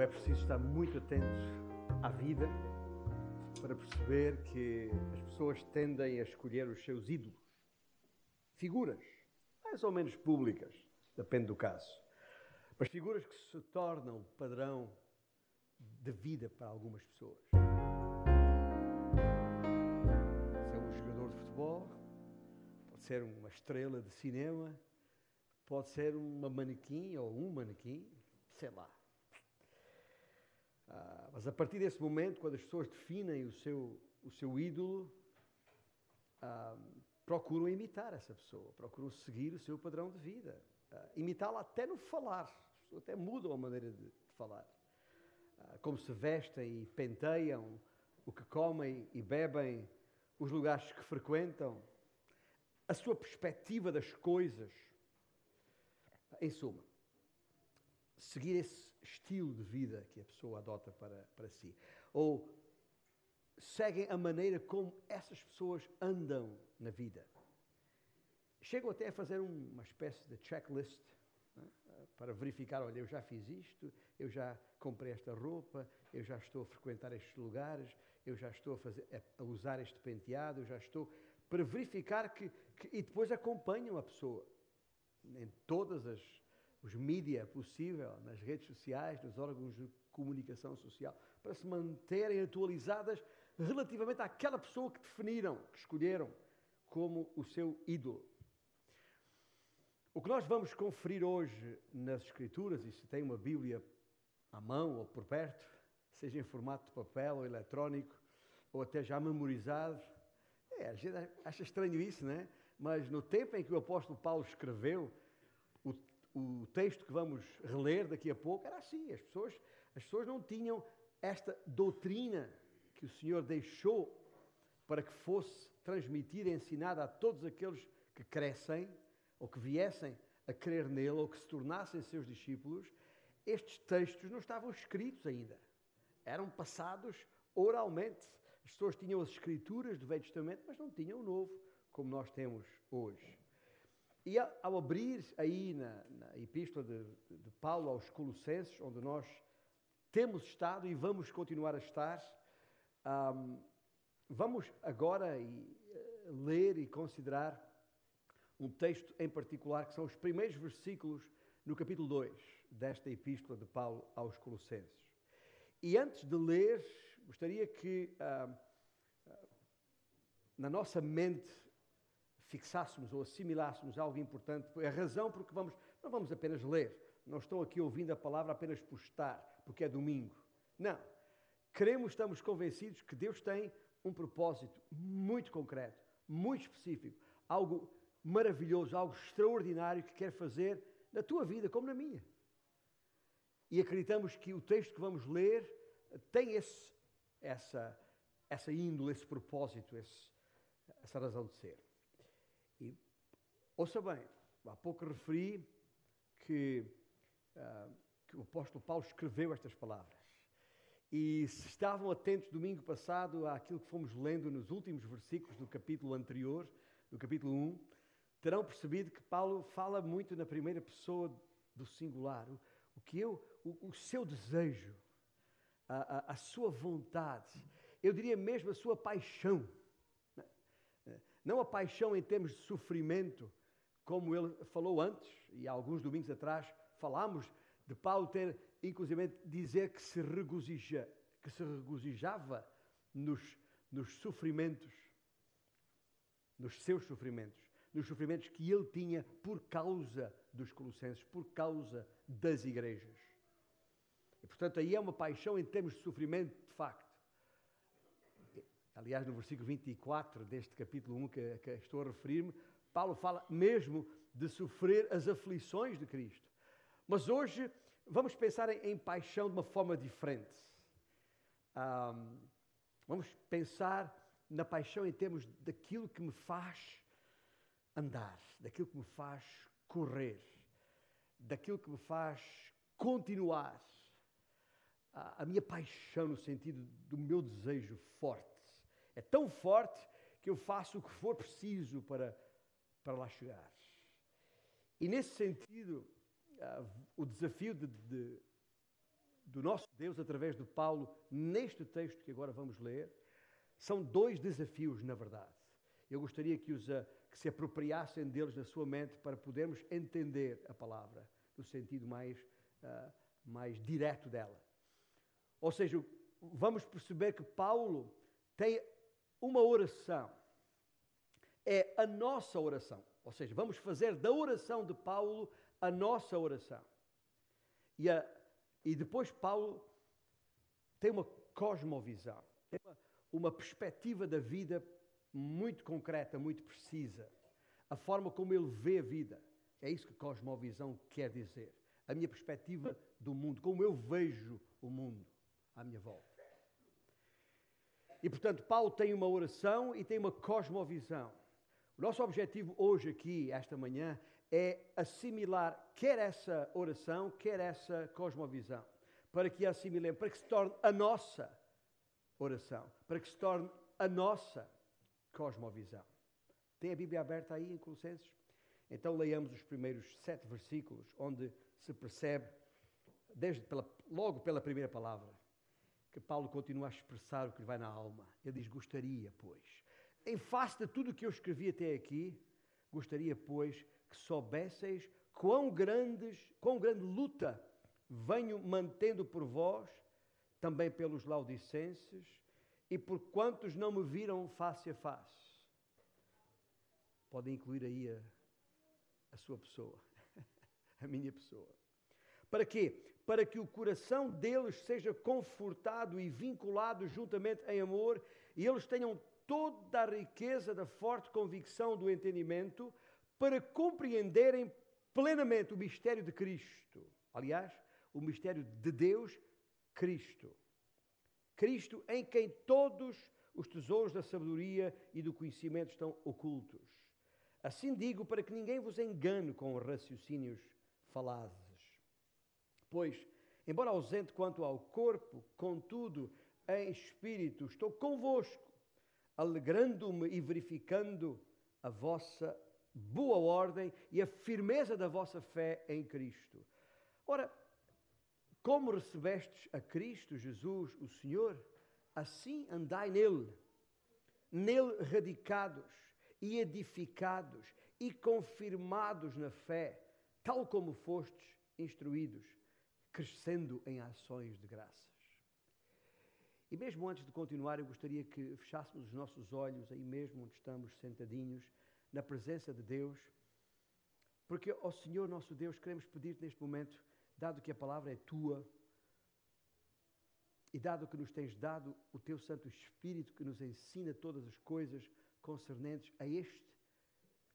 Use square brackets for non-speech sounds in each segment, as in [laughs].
é preciso estar muito atento à vida para perceber que as pessoas tendem a escolher os seus ídolos, figuras, mais ou menos públicas, depende do caso, mas figuras que se tornam padrão de vida para algumas pessoas. Pode ser um jogador de futebol, pode ser uma estrela de cinema, pode ser uma manequim ou um manequim, sei lá. Ah, mas a partir desse momento, quando as pessoas definem o seu, o seu ídolo, ah, procuram imitar essa pessoa, procuram seguir o seu padrão de vida, ah, imitá-la até no falar, até mudam a maneira de, de falar. Ah, como se vestem e penteiam, o que comem e bebem, os lugares que frequentam, a sua perspectiva das coisas. Em suma, seguir esse estilo de vida que a pessoa adota para, para si. Ou seguem a maneira como essas pessoas andam na vida. Chegam até a fazer uma espécie de checklist né, para verificar: olha, eu já fiz isto, eu já comprei esta roupa, eu já estou a frequentar estes lugares, eu já estou a, fazer, a usar este penteado, eu já estou. para verificar que, que. e depois acompanham a pessoa em todas as os mídia possível, nas redes sociais, nos órgãos de comunicação social, para se manterem atualizadas relativamente àquela pessoa que definiram, que escolheram como o seu ídolo. O que nós vamos conferir hoje nas Escrituras, e se tem uma Bíblia à mão ou por perto, seja em formato de papel ou eletrónico, ou até já memorizado, é, a gente acha estranho isso, não é? Mas no tempo em que o apóstolo Paulo escreveu, o texto que vamos reler daqui a pouco era assim: as pessoas, as pessoas não tinham esta doutrina que o Senhor deixou para que fosse transmitida ensinada a todos aqueles que crescem ou que viessem a crer nele ou que se tornassem seus discípulos. Estes textos não estavam escritos ainda, eram passados oralmente. As pessoas tinham as escrituras do Velho Testamento, mas não tinham o Novo, como nós temos hoje. E ao abrir aí na, na epístola de, de, Paulo aos Colossenses, onde nós temos estado e vamos continuar a estar, um, vamos agora e, uh, ler e considerar um texto em particular, que são os primeiros versículos no capítulo 2 desta epístola de Paulo aos Colossenses. E antes de ler, gostaria que uh, na nossa mente fixássemos ou assimilássemos algo importante, a razão porque vamos, não vamos apenas ler, não estou aqui ouvindo a palavra apenas por estar, porque é domingo. Não. Queremos, estamos convencidos que Deus tem um propósito muito concreto, muito específico, algo maravilhoso, algo extraordinário que quer fazer na tua vida como na minha. E acreditamos que o texto que vamos ler tem esse, essa, essa índole, esse propósito, esse, essa razão de ser. Ouça bem, há pouco referi que, uh, que o apóstolo Paulo escreveu estas palavras. E se estavam atentos domingo passado àquilo que fomos lendo nos últimos versículos do capítulo anterior, do capítulo 1, terão percebido que Paulo fala muito na primeira pessoa do singular. O, o que eu, o, o seu desejo, a, a, a, sua vontade, eu diria mesmo a sua paixão. Não a paixão em termos de sofrimento, como ele falou antes, e há alguns domingos atrás falámos de Paulo ter, inclusive, dizer que se regozija, que se regozijava nos, nos sofrimentos, nos seus sofrimentos, nos sofrimentos que ele tinha por causa dos colossenses, por causa das igrejas. E, portanto, aí é uma paixão em termos de sofrimento, de facto. Aliás, no versículo 24 deste capítulo 1 que, que estou a referir-me, Paulo fala mesmo de sofrer as aflições de Cristo. Mas hoje vamos pensar em, em paixão de uma forma diferente. Um, vamos pensar na paixão em termos daquilo que me faz andar, daquilo que me faz correr, daquilo que me faz continuar. A, a minha paixão no sentido do meu desejo forte. É tão forte que eu faço o que for preciso para para lá chegar. E nesse sentido, uh, o desafio de, de, do nosso Deus através de Paulo neste texto que agora vamos ler são dois desafios, na verdade. Eu gostaria que, os, que se apropriassem deles na sua mente para podermos entender a palavra no sentido mais, uh, mais direto dela. Ou seja, vamos perceber que Paulo tem uma oração. É a nossa oração. Ou seja, vamos fazer da oração de Paulo a nossa oração. E, a, e depois Paulo tem uma cosmovisão, tem uma, uma perspectiva da vida muito concreta, muito precisa. A forma como ele vê a vida. É isso que cosmovisão quer dizer. A minha perspectiva do mundo, como eu vejo o mundo à minha volta. E portanto, Paulo tem uma oração e tem uma cosmovisão. O nosso objetivo hoje aqui, esta manhã, é assimilar quer essa oração, quer essa cosmovisão, para que a assimilemos, para que se torne a nossa oração, para que se torne a nossa cosmovisão. Tem a Bíblia aberta aí em Colossenses? Então leiamos os primeiros sete versículos, onde se percebe, desde pela, logo pela primeira palavra, que Paulo continua a expressar o que lhe vai na alma. Ele diz: Gostaria, pois, em face de tudo o que eu escrevi até aqui, gostaria, pois, que soubesseis quão grandes, quão grande luta venho mantendo por vós, também pelos laudicenses, e por quantos não me viram face a face. Podem incluir aí a, a sua pessoa, [laughs] a minha pessoa. Para quê? Para que o coração deles seja confortado e vinculado juntamente em amor e eles tenham toda a riqueza da forte convicção do entendimento para compreenderem plenamente o mistério de Cristo. Aliás, o mistério de Deus, Cristo. Cristo em quem todos os tesouros da sabedoria e do conhecimento estão ocultos. Assim digo para que ninguém vos engane com raciocínios falazes. Pois, embora ausente quanto ao corpo, contudo, em espírito, estou convosco, alegrando-me e verificando a vossa boa ordem e a firmeza da vossa fé em Cristo. Ora, como recebestes a Cristo Jesus, o Senhor, assim andai nele, nele radicados e edificados e confirmados na fé, tal como fostes instruídos, crescendo em ações de graças. E mesmo antes de continuar, eu gostaria que fechássemos os nossos olhos aí mesmo onde estamos sentadinhos na presença de Deus, porque ao Senhor nosso Deus queremos pedir neste momento, dado que a palavra é tua, e dado que nos tens dado o teu Santo Espírito que nos ensina todas as coisas concernentes a este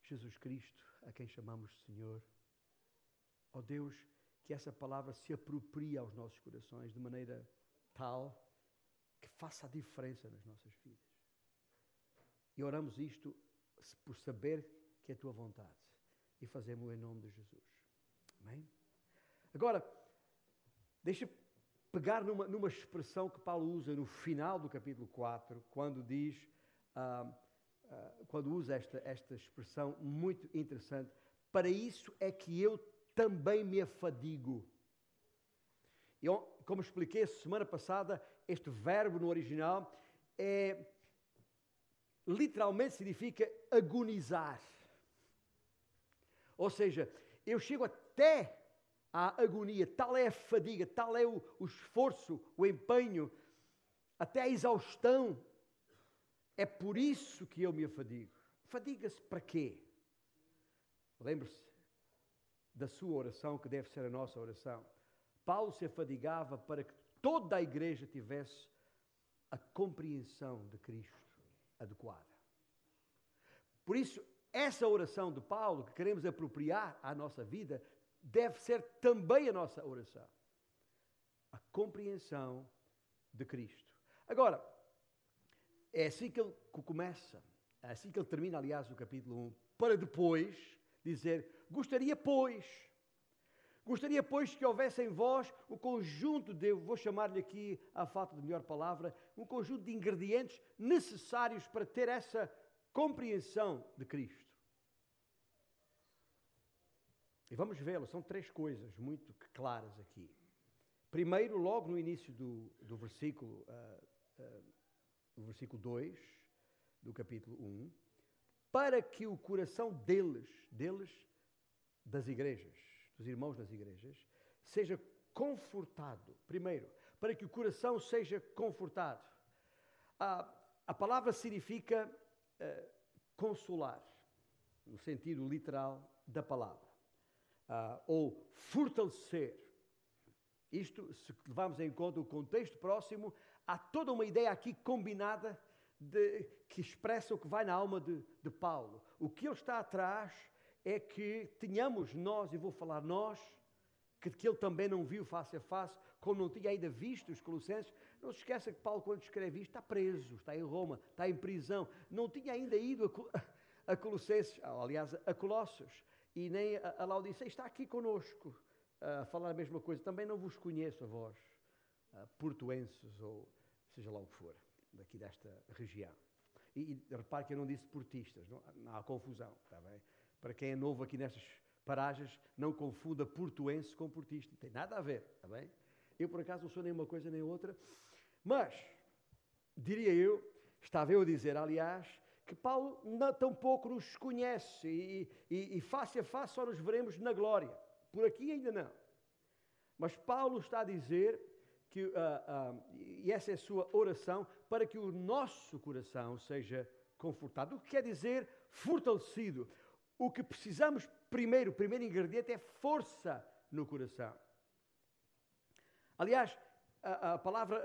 Jesus Cristo, a quem chamamos Senhor. Ó Deus, que essa palavra se aproprie aos nossos corações de maneira tal que faça a diferença nas nossas vidas. E oramos isto por saber que é a tua vontade. E fazemos em nome de Jesus. Amém? Agora, deixa pegar numa, numa expressão que Paulo usa no final do capítulo 4, quando diz, uh, uh, quando usa esta, esta expressão muito interessante, para isso é que eu também me afadigo. Eu, como expliquei semana passada, este verbo no original é literalmente significa agonizar. Ou seja, eu chego até à agonia, tal é a fadiga, tal é o, o esforço, o empenho, até a exaustão. É por isso que eu me afadigo. Fadiga-se para quê? Lembre-se da sua oração, que deve ser a nossa oração. Paulo se afadigava para que toda a igreja tivesse a compreensão de Cristo adequada. Por isso, essa oração de Paulo, que queremos apropriar à nossa vida, deve ser também a nossa oração. A compreensão de Cristo. Agora, é assim que ele começa, é assim que ele termina, aliás, o capítulo 1, para depois dizer: Gostaria, pois, gostaria, pois, que houvesse em vós o conjunto de, vou chamar-lhe aqui, à falta de melhor palavra, um conjunto de ingredientes necessários para ter essa compreensão de Cristo. E vamos vê-lo, são três coisas muito claras aqui. Primeiro, logo no início do, do versículo, uh, uh, do versículo 2 do capítulo 1, para que o coração deles, deles, das igrejas, dos irmãos das igrejas, seja confortado. Primeiro, para que o coração seja confortado. A, a palavra significa uh, consolar, no sentido literal da palavra, uh, ou fortalecer. Isto, se levarmos em conta o contexto próximo, há toda uma ideia aqui combinada de, que expressa o que vai na alma de, de Paulo. O que ele está atrás é que tenhamos nós, e vou falar nós, que, que ele também não viu face a face, como não tinha ainda visto os Colossenses. Não se esqueça que Paulo, quando escreve isto, está preso, está em Roma, está em prisão. Não tinha ainda ido a, a Colossenses, aliás, a Colossos, e nem a, a Laodicea, está aqui conosco a falar a mesma coisa. Também não vos conheço a vós, portuenses ou seja lá o que for, daqui desta região. E, e repare que eu não disse portistas, não, não há confusão, está bem? Para quem é novo aqui nestas paragens, não confunda portuense com portista, não tem nada a ver, está bem? Eu, por acaso, não sou nem uma coisa nem outra, mas, diria eu, estava eu a dizer, aliás, que Paulo não, tão pouco nos conhece e, e, e face a face só nos veremos na glória. Por aqui ainda não. Mas Paulo está a dizer que, uh, uh, e essa é a sua oração, para que o nosso coração seja confortado. O que quer dizer fortalecido? O que precisamos primeiro, o primeiro ingrediente é força no coração. Aliás, a, a palavra,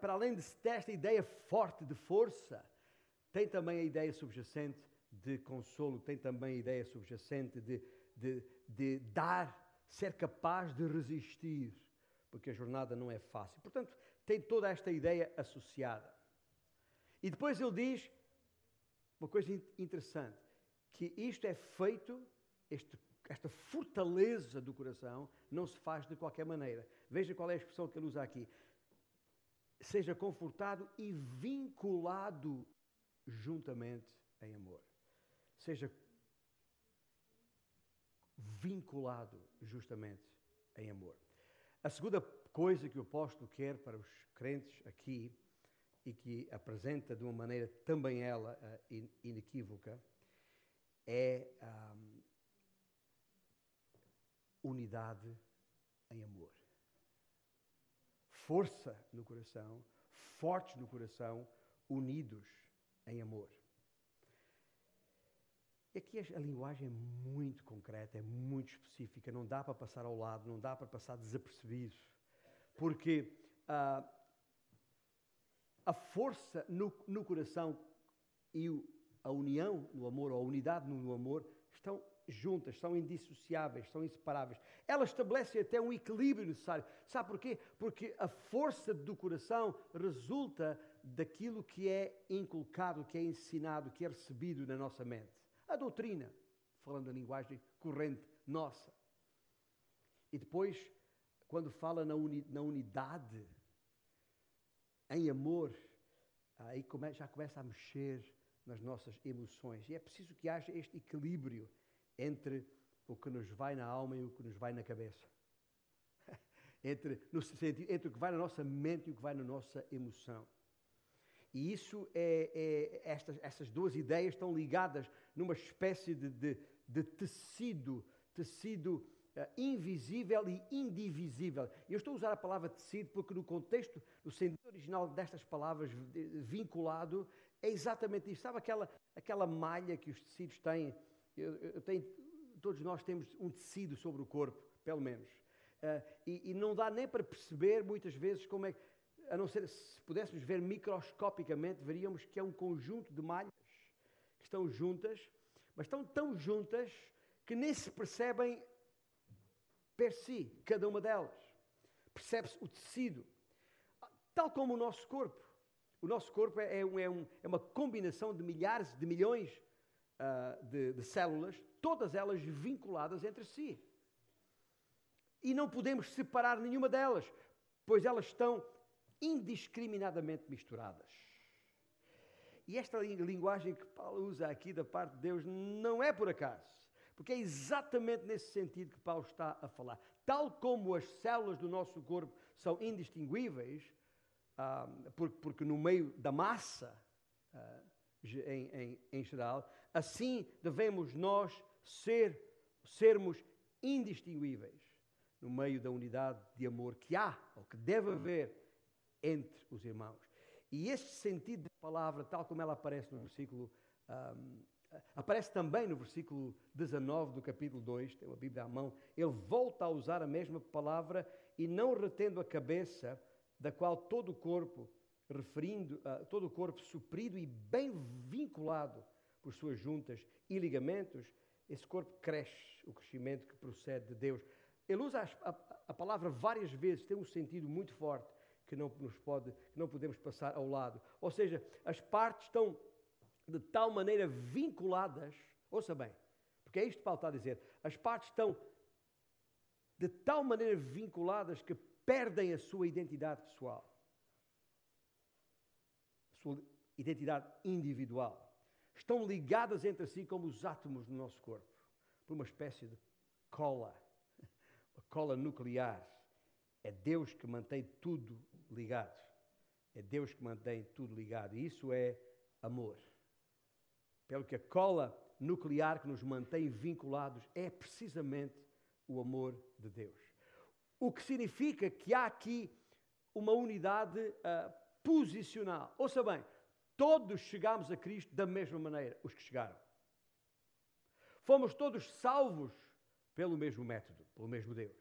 para além desta ideia forte de força, tem também a ideia subjacente de consolo, tem também a ideia subjacente de, de, de dar, ser capaz de resistir, porque a jornada não é fácil. Portanto, tem toda esta ideia associada. E depois ele diz uma coisa interessante, que isto é feito, este, esta fortaleza do coração não se faz de qualquer maneira. Veja qual é a expressão que ele usa aqui. Seja confortado e vinculado juntamente em amor. Seja vinculado justamente em amor. A segunda coisa que o apóstolo quer para os crentes aqui e que apresenta de uma maneira também ela uh, inequívoca é um, unidade em amor. Força no coração, fortes no coração, unidos em amor. E aqui a, linguagem é muito concreta, é muito específica, não dá para passar ao lado, não dá para passar desapercebido, porque uh, a força no, no coração e o, a união no amor, ou a unidade no, amor, estão juntas, são indissociáveis, são inseparáveis. Ela estabelece até um equilíbrio necessário. Sabe porquê? Porque a força do coração resulta daquilo que é inculcado, que é ensinado, que é recebido na nossa mente. A doutrina, falando a linguagem corrente nossa. E depois, quando fala na, uni, na unidade, em amor, aí come, já começa a mexer nas nossas emoções. E é preciso que haja este equilíbrio entre o que nos vai na alma e o que nos vai na cabeça. [laughs] entre, no sentido, entre o que vai na nossa mente e o que vai na nossa emoção. E isso é, é estas, essas duas ideias estão ligadas numa espécie de, de, de tecido, tecido uh, invisível e indivisível. Eu estou a usar a palavra tecido porque no contexto, no sentido original destas palavras vinculado, é exatamente isso. Sabe aquela, aquela malha que os tecidos têm? Eu, eu tenho, todos nós temos um tecido sobre o corpo, pelo menos. Uh, e, e, não dá nem para perceber muitas vezes como é que a não ser se pudéssemos ver microscopicamente, veríamos que é um conjunto de malhas que estão juntas, mas estão tão juntas que nem se percebem per si, cada uma delas. Percebe-se o tecido, tal como o nosso corpo. O nosso corpo é, é, um, é uma combinação de milhares, de milhões uh, de, de células, todas elas vinculadas entre si. E não podemos separar nenhuma delas, pois elas estão indiscriminadamente misturadas. E esta linguagem que Paulo usa aqui da parte de Deus não é por acaso, porque é exatamente nesse sentido que Paulo está a falar. tal como as células do nosso corpo são indistinguíveis, ah, porque no meio da massa, ah, em, em, em geral, assim devemos nós ser, sermos indistinguíveis no meio da unidade de amor que há, ou que deve haver, entre os irmãos. E este sentido da palavra, tal como ela aparece no versículo, um, aparece também no versículo 19 do capítulo 2, tem uma Bíblia à mão, ele volta a usar a mesma palavra e não retendo a cabeça, da qual todo o corpo, referindo, uh, todo o corpo suprido e bem vinculado por suas juntas e ligamentos, esse corpo cresce, o crescimento que procede de Deus. Ele usa a, a, a palavra várias vezes, tem um sentido muito forte que não, nos pode, que não podemos passar ao lado. Ou seja, as partes estão de tal maneira vinculadas, ouça bem, porque é isto que Paulo está a dizer, as partes estão de tal maneira vinculadas que perdem a sua identidade pessoal, a sua identidade individual. Estão ligadas entre si como os átomos do nosso corpo, por uma espécie de cola, uma cola nuclear. É Deus que mantém tudo ligado. É Deus que mantém tudo ligado. E isso é amor. Pelo que a cola nuclear que nos mantém vinculados é precisamente o amor de Deus. O que significa que há aqui uma unidade uh, posicional. Ouça bem, todos chegamos a Cristo da mesma maneira, os que chegaram. Fomos todos salvos pelo mesmo método, pelo mesmo Deus.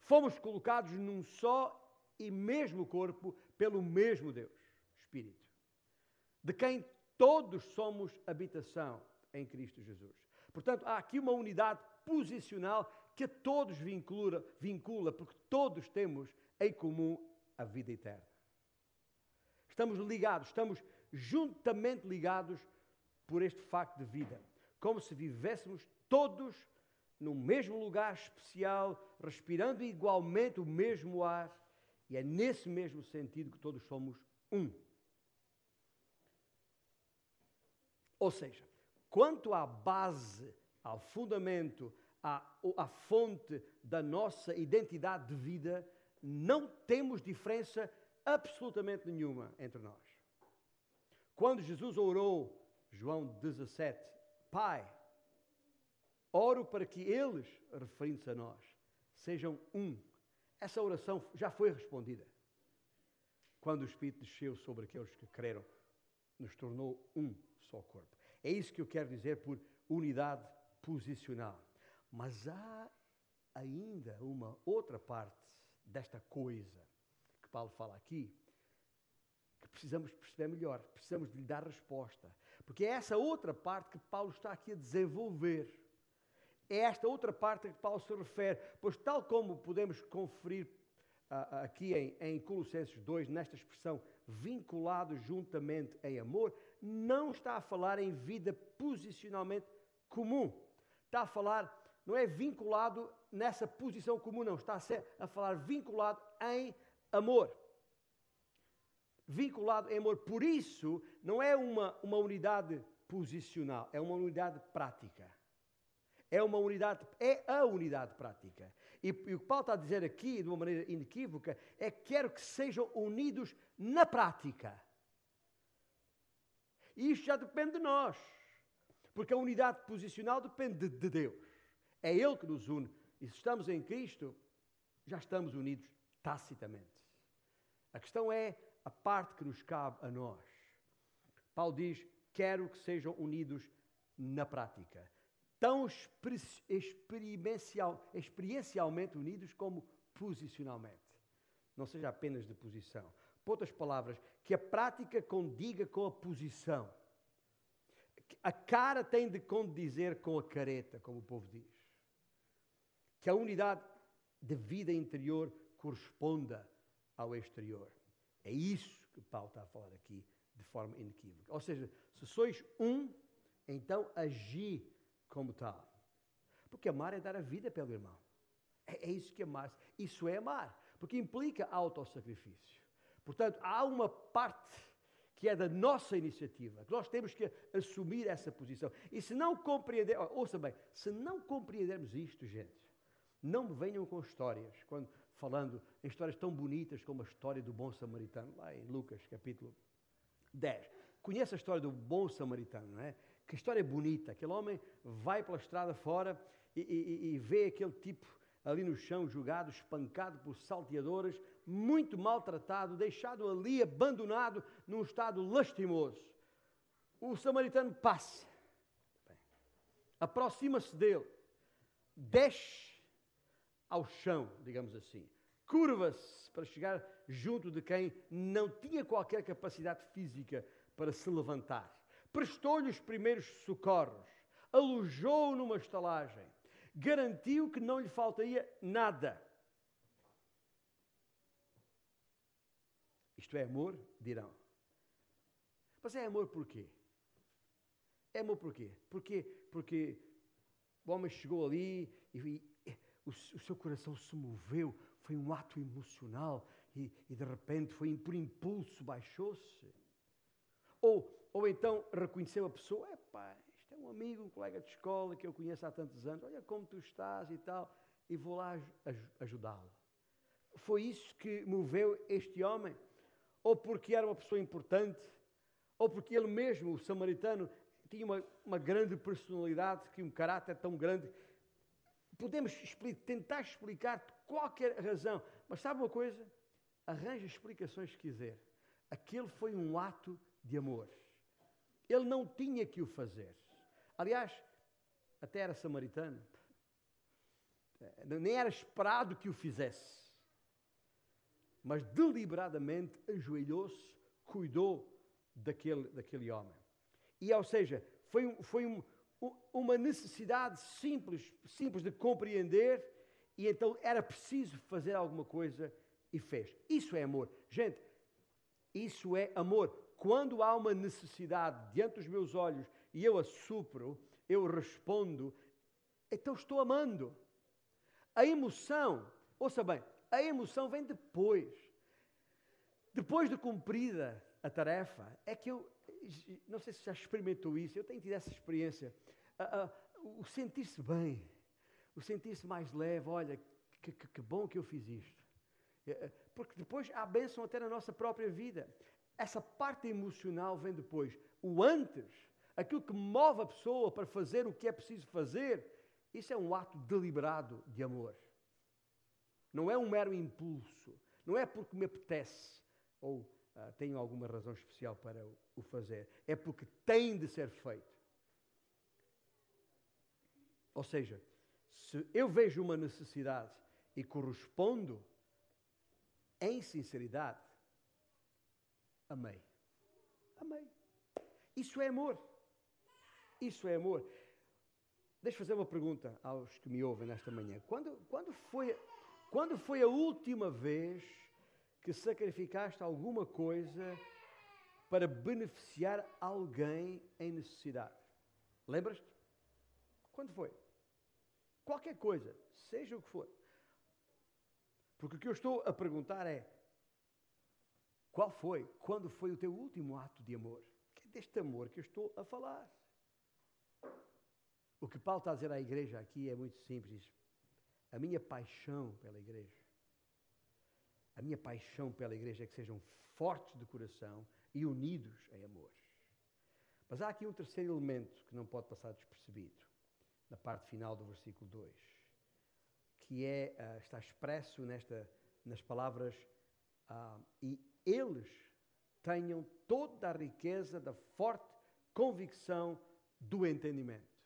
Fomos colocados num só e mesmo corpo pelo mesmo Deus, Espírito, de quem todos somos habitação em Cristo Jesus. Portanto, há aqui uma unidade posicional que a todos vincula, vincula, porque todos temos em comum a vida eterna. Estamos ligados, estamos juntamente ligados por este facto de vida, como se vivêssemos todos no mesmo lugar especial, respirando igualmente o mesmo ar e é nesse mesmo sentido que todos somos um. Ou seja, quanto à base, ao fundamento, à, à fonte da nossa identidade de vida, não temos diferença absolutamente nenhuma entre nós. Quando Jesus orou, João 17, Pai, oro para que eles, referindo-se a nós, sejam um essa oração já foi respondida. Quando o Espírito desceu sobre aqueles que creram, nos tornou um só corpo. É isso que eu quero dizer por unidade posicional. Mas há ainda uma outra parte desta coisa que Paulo fala aqui, que precisamos perceber melhor, precisamos de lhe dar resposta. Porque é essa outra parte que Paulo está aqui a desenvolver. É esta outra parte a que Paulo se refere, pois, tal como podemos conferir uh, aqui em, em Colossenses 2, nesta expressão vinculado juntamente em amor, não está a falar em vida posicionalmente comum. Está a falar, não é vinculado nessa posição comum, não. Está a, falar vinculado em amor. Vinculado em amor. Por isso, não é uma, uma unidade posicional, é uma unidade prática. É uma unidade, é a unidade prática. E, e, o que Paulo está a dizer aqui, de uma maneira inequívoca, é que quero que sejam unidos na prática. E isto já depende de nós. Porque a unidade posicional depende de, de Deus. É Ele que nos une. E se estamos em Cristo, já estamos unidos tacitamente. A questão é a parte que nos cabe a nós. Paulo diz: quero que sejam unidos na prática tão experiencial, experiencialmente unidos como posicionalmente. Não seja apenas de posição. Por outras palavras, que a prática condiga com a posição. A cara tem de condizer com a careta, como o povo diz. Que a unidade de vida interior corresponda ao exterior. É isso que Paulo está a falar aqui de forma inequívoca. Ou seja, se sois um, então agi como tal. Porque amar é dar a vida pelo irmão. É, é isso que amar. Isso é amar. Porque implica autossacrifício. Portanto, há uma parte que é da nossa iniciativa, que nós temos que assumir essa posição. E se não compreendermos, ouça bem, se não compreendermos isto, gente, Não me venham com histórias, quando falando em histórias tão bonitas como a história do bom samaritano, lá em Lucas capítulo 10. Conhece a história do bom samaritano, não é? Que história bonita. Aquele homem vai pela estrada fora e, e, e vê aquele tipo ali no chão, jogado, espancado por salteadoras, muito maltratado, deixado ali abandonado num estado lastimoso. O samaritano passa, aproxima-se dele, desce ao chão, digamos assim, curva-se para chegar junto de quem não tinha qualquer capacidade física para se levantar. Prestou-lhe os primeiros socorros, alojou-o numa estalagem, garantiu que não lhe faltaria nada. Isto é amor? Dirão. Mas é amor por quê? É amor por quê? Porque, porque o homem chegou ali e o, o, seu coração se moveu, foi um ato emocional e, e de repente foi por impulso baixou-se. Ou, ou então reconheceu a pessoa, é pai, isto é um amigo, um colega de escola que eu conheço há tantos anos, olha como tu estás e tal, e vou lá ajudá-lo. Foi isso que moveu este homem? Ou porque era uma pessoa importante, ou porque ele mesmo, o samaritano, tinha uma, uma grande personalidade, que um caráter tão grande. Podemos explicar, tentar explicar qualquer razão, mas sabe uma coisa? Arranja explicações se quiser. Aquele foi um ato de amor. Ele não tinha que o fazer. Aliás, até era samaritano. Nem era esperado que o fizesse. Mas deliberadamente ajoelhou-se, cuidou daquele, daquele homem. E, ou seja, foi, foi um, uma necessidade simples, simples de compreender, e então era preciso fazer alguma coisa e fez. Isso é amor. Gente, isso é amor. Quando há uma necessidade diante dos meus olhos e eu a supro, eu respondo, então estou amando. A emoção, ouça bem, a emoção vem depois. Depois de cumprida a tarefa, é que eu, não sei se já experimentou isso, eu tenho tido essa experiência. Uh, uh, o sentir-se bem, o sentir-se mais leve, olha, que, que, que, bom que eu fiz isto. É, é, porque depois há bênção até na nossa própria vida. Essa parte emocional vem depois. O antes, aquilo que move a pessoa para fazer o que é preciso fazer, isso é um ato deliberado de amor. Não é um mero impulso. Não é porque me apetece ou uh, tenho alguma razão especial para o fazer. É porque tem de ser feito. Ou seja, se eu vejo uma necessidade e correspondo em sinceridade, amei. Amei. Isso é amor. Isso é amor. Deixa fazer uma pergunta aos que me ouvem nesta manhã. Quando, quando, foi, quando foi a última vez que sacrificaste alguma coisa para beneficiar alguém em necessidade. Lembras-te? Quando foi? Qualquer coisa, seja o que for. Porque o que eu estou a perguntar é: qual foi, quando foi o teu último ato de amor? Que é deste amor que eu estou a falar. O que Paulo está a dizer à igreja aqui é muito simples. A minha paixão pela igreja a minha paixão pela igreja é que sejam fortes de coração e unidos em amor. Mas há aqui um terceiro elemento que não pode passar despercebido, na parte final do versículo 2, que é, uh, está expresso nesta, nas palavras, uh, e eles tenham toda a riqueza da forte convicção do entendimento.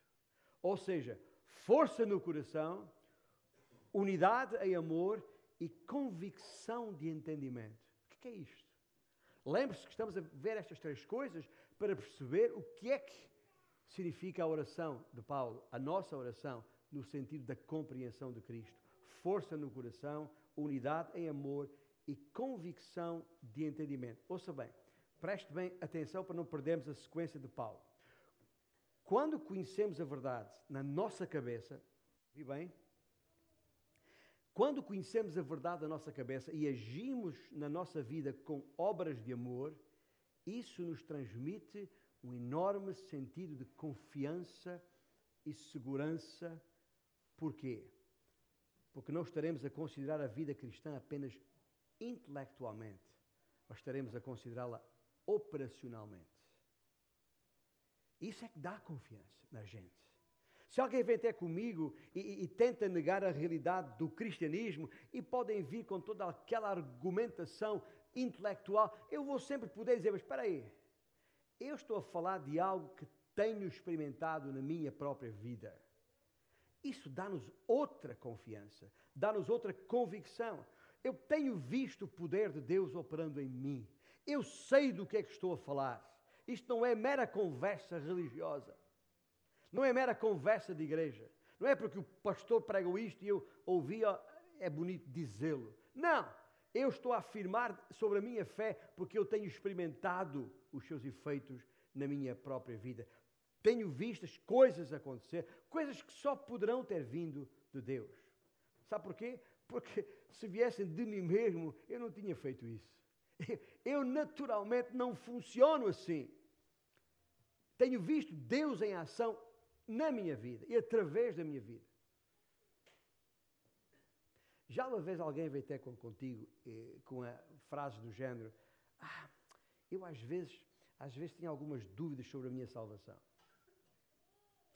Ou seja, força no coração, unidade em amor e convicção de entendimento. O que é isto? Lembre-se que estamos a ver estas três coisas para perceber o que é que significa a oração de Paulo, a nossa oração, no sentido da compreensão de Cristo. Força no coração, unidade em amor e convicção de entendimento. Ouça bem, preste bem atenção para não perdermos a sequência de Paulo. Quando conhecemos a verdade na nossa cabeça, vi bem, quando conhecemos a verdade da nossa cabeça e agimos na nossa vida com obras de amor, isso nos transmite um enorme sentido de confiança e segurança. Porquê? porque não estaremos a considerar a vida cristã apenas intelectualmente, mas estaremos a considerá-la operacionalmente. Isso é que dá confiança na gente. Se alguém vem até comigo e, e, tenta negar a realidade do cristianismo e podem vir com toda aquela argumentação intelectual, eu vou sempre poder dizer, mas espera aí, eu estou a falar de algo que tenho experimentado na minha própria vida. Isso dá-nos outra confiança, dá-nos outra convicção. Eu tenho visto o poder de Deus operando em mim. Eu sei do que é que estou a falar. Isto não é mera conversa religiosa. Não é mera conversa de igreja. Não é porque o pastor pregou isto e eu ouvi, é bonito dizê-lo. Não! Eu estou a afirmar sobre a minha fé porque eu tenho experimentado os seus efeitos na minha própria vida. Tenho visto as coisas acontecer, coisas que só poderão ter vindo de Deus. Sabe porquê? Porque se viessem de mim mesmo, eu não tinha feito isso. [laughs] Eu naturalmente não funciono assim. Tenho visto Deus em ação na minha vida e através da minha vida. Já uma vez alguém veio até contigo eh, com a frase do género: Ah, eu às vezes, às vezes tenho algumas dúvidas sobre a minha salvação.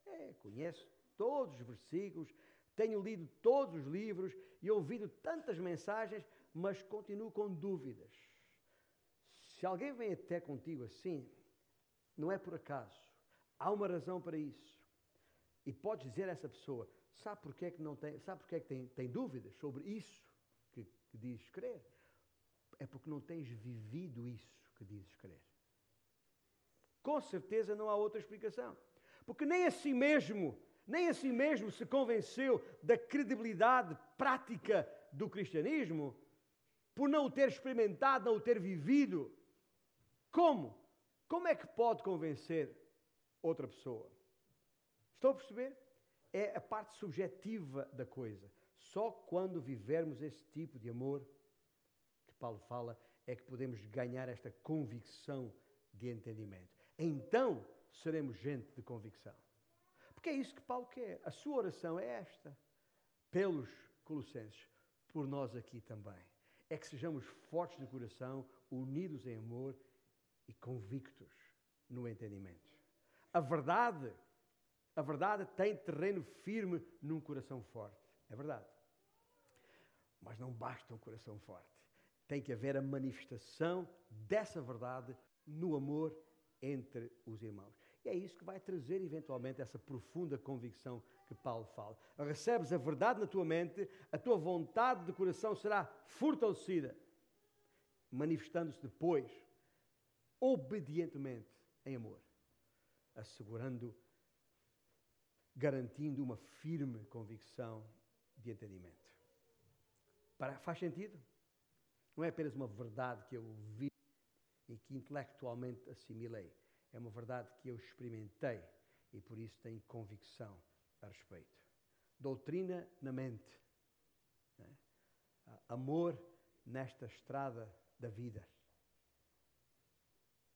É, conheço todos os versículos, tenho lido todos os livros e ouvido tantas mensagens, mas continuo com dúvidas. Se alguém vem até contigo assim, não é por acaso. Há uma razão para isso. E podes dizer a essa pessoa: Sabe porquê é que não tem, sabe porquê é que tem, tem dúvidas sobre isso que, que dizes crer? É porque não tens vivido isso que dizes crer. Com certeza não há outra explicação. Porque nem a si mesmo, nem a si mesmo se convenceu da credibilidade prática do cristianismo por não o ter experimentado, não o ter vivido. Como? Como é que pode convencer outra pessoa? Estão a perceber? é a parte subjetiva da coisa. Só quando vivermos esse tipo de amor que Paulo fala é que podemos ganhar esta convicção de entendimento. Então seremos gente de convicção. Porque é isso que Paulo quer. A sua oração é esta. Pelos Colossenses, por nós aqui também. É que sejamos fortes de coração, unidos em amor e convictos no entendimento. A verdade a verdade tem terreno firme num coração forte. É verdade. Mas não basta um coração forte. Tem que haver a manifestação dessa verdade no amor entre os irmãos. E é isso que vai trazer eventualmente essa profunda convicção que Paulo fala. Recebes a verdade na tua mente, a tua vontade de coração será fortalecida, manifestando-se depois, obedientemente, em amor, assegurando garantindo uma firme convicção de entendimento. Para, faz sentido? Não é apenas uma verdade que eu vi e que intelectualmente assimilei. É uma verdade que eu experimentei e por isso tenho convicção a respeito. Doutrina na mente. Né? Amor nesta estrada da vida.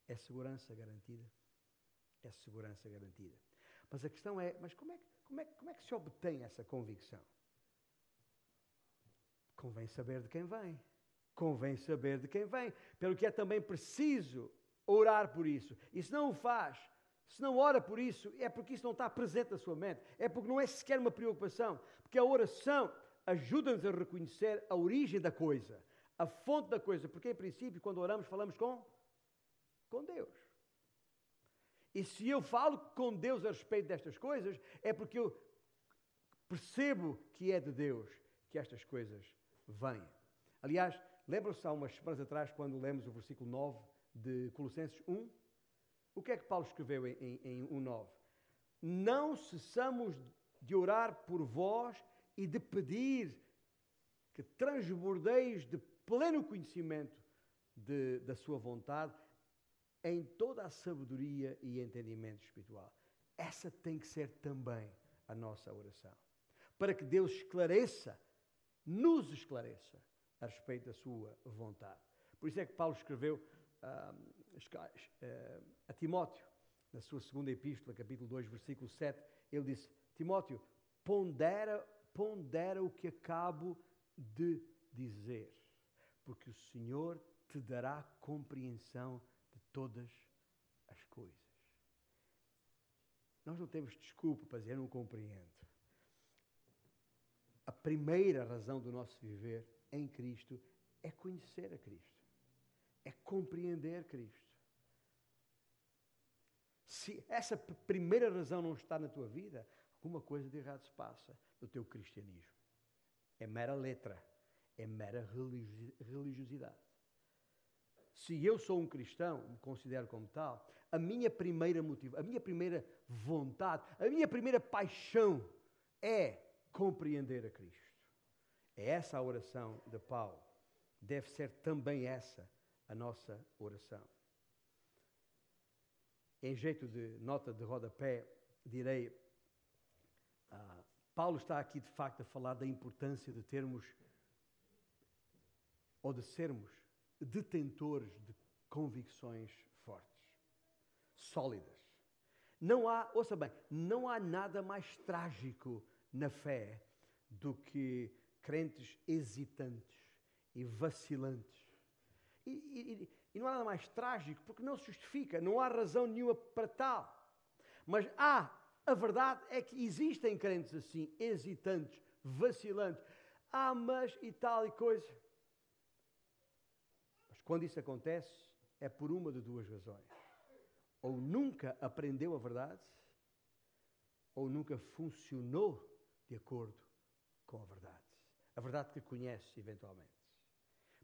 É segurança garantida? É segurança garantida. Mas a questão é, mas como é, como é, como é que se obtém essa convicção? Convém saber de quem vem. Convém saber de quem vem. Pelo que é também preciso orar por isso. E se não o faz, se não ora por isso, é porque isso não está presente na sua mente. É porque não é sequer uma preocupação. Porque a oração ajuda-nos a reconhecer a origem da coisa, a fonte da coisa. Porque, em princípio, quando oramos, falamos com, com Deus. E se eu falo com Deus a respeito destas coisas, é porque eu percebo que é de Deus que estas coisas vêm. Aliás, lembram-se há umas semanas atrás, quando lemos o versículo 9 de Colossenses 1? O que é que Paulo escreveu em, em, em 1,9? Não cessamos de orar por vós e de pedir que transbordeis de pleno conhecimento de, da sua vontade em toda a sabedoria e entendimento espiritual. Essa tem que ser também a nossa oração. Para que Deus esclareça, nos esclareça a respeito da sua vontade. Por isso é que Paulo escreveu uh, a Timóteo, na sua segunda epístola, capítulo 2, versículo 7, ele disse: Timóteo, pondera pondera o que acabo de dizer, porque o Senhor te dará compreensão todas as coisas. Nós não temos desculpa para dizer não compreendo. A primeira razão do nosso viver em Cristo é conhecer a Cristo, é compreender Cristo. Se essa primeira razão não está na tua vida, alguma coisa de errado se passa no teu cristianismo. É mera letra, é mera religiosidade. Se eu sou um cristão, me considero como tal, a minha primeira motivo, a minha primeira vontade, a minha primeira paixão é compreender a Cristo. É essa a oração de Paulo. Deve ser também essa a nossa oração. Em jeito de nota de rodapé, direi: uh, Paulo está aqui de facto a falar da importância de termos ou de sermos detentores de convicções fortes, sólidas. Não há, ouça bem, não há nada mais trágico na fé do que crentes hesitantes e vacilantes. E, e, e, não há nada mais trágico porque não se justifica, não há razão nenhuma para tal. Mas há, a verdade é que existem crentes assim, hesitantes, vacilantes. Ah, mas e tal e coisa. Quando isso acontece, é por uma de duas razões. Ou nunca aprendeu a verdade, ou nunca funcionou de acordo com a verdade. A verdade que conhece eventualmente.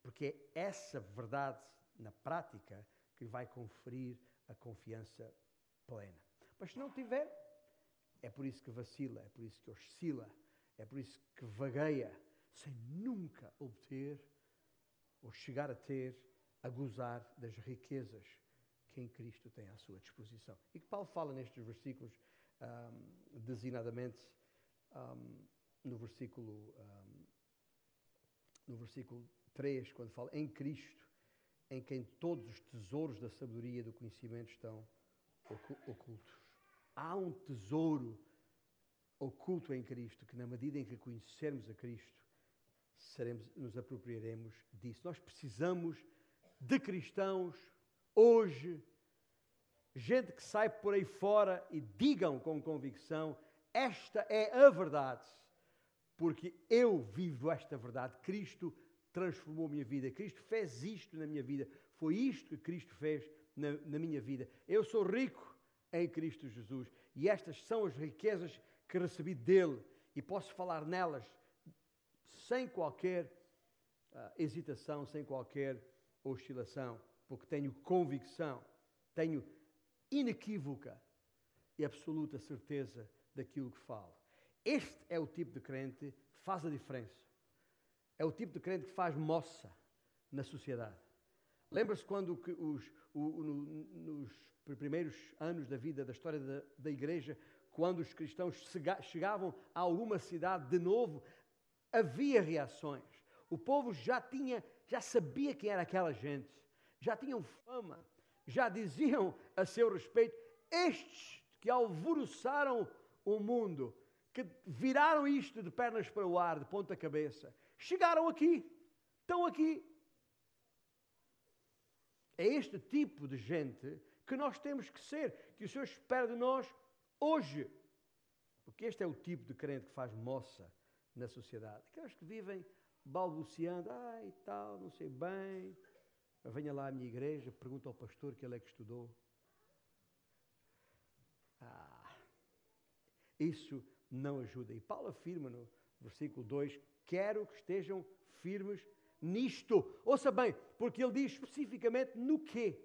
Porque é essa verdade na prática que vai conferir a confiança plena. Mas se não tiver, é por isso que vacila, é por isso que oscila, é por isso que vagueia, sem nunca obter ou chegar a ter a gozar das riquezas que em Cristo tem à sua disposição. E que Paulo fala nestes versículos, um, designadamente um, no versículo um, no versículo 3, quando fala em Cristo, em quem todos os tesouros da sabedoria e do conhecimento estão ocultos. Há um tesouro oculto em Cristo que, na medida em que conhecermos a Cristo, seremos, nos apropriaremos disso. Nós precisamos de cristãos hoje, gente que sai por aí fora e digam com convicção: esta é a verdade, porque eu vivo esta verdade. Cristo transformou minha vida, Cristo fez isto na minha vida, foi isto que Cristo fez na, na minha vida. Eu sou rico em Cristo Jesus e estas são as riquezas que recebi dele e posso falar nelas sem qualquer uh, hesitação, sem qualquer oscilação, porque tenho convicção, tenho inequívoca e absoluta certeza daquilo que falo. Este é o tipo de crente que faz a diferença. É o tipo de crente que faz moça na sociedade. Lembra-se quando os, o, no, nos primeiros anos da vida, da história da, da igreja, quando os cristãos chegavam a alguma cidade de novo, havia reações. O povo já tinha já sabia quem era aquela gente, já tinham fama, já diziam a seu respeito: estes que alvoroçaram o mundo, que viraram isto de pernas para o ar, de ponta cabeça, chegaram aqui, estão aqui. É este tipo de gente que nós temos que ser, que o Senhor espera de nós hoje. Porque este é o tipo de crente que faz moça na sociedade. Aqueles que vivem balbuciando, ah e tal, não sei bem. Venha lá à minha igreja, pergunta ao pastor que ele é que estudou. Ah, isso não ajuda. E Paulo afirma no versículo 2: Quero que estejam firmes nisto. Ouça bem, porque ele diz especificamente no quê?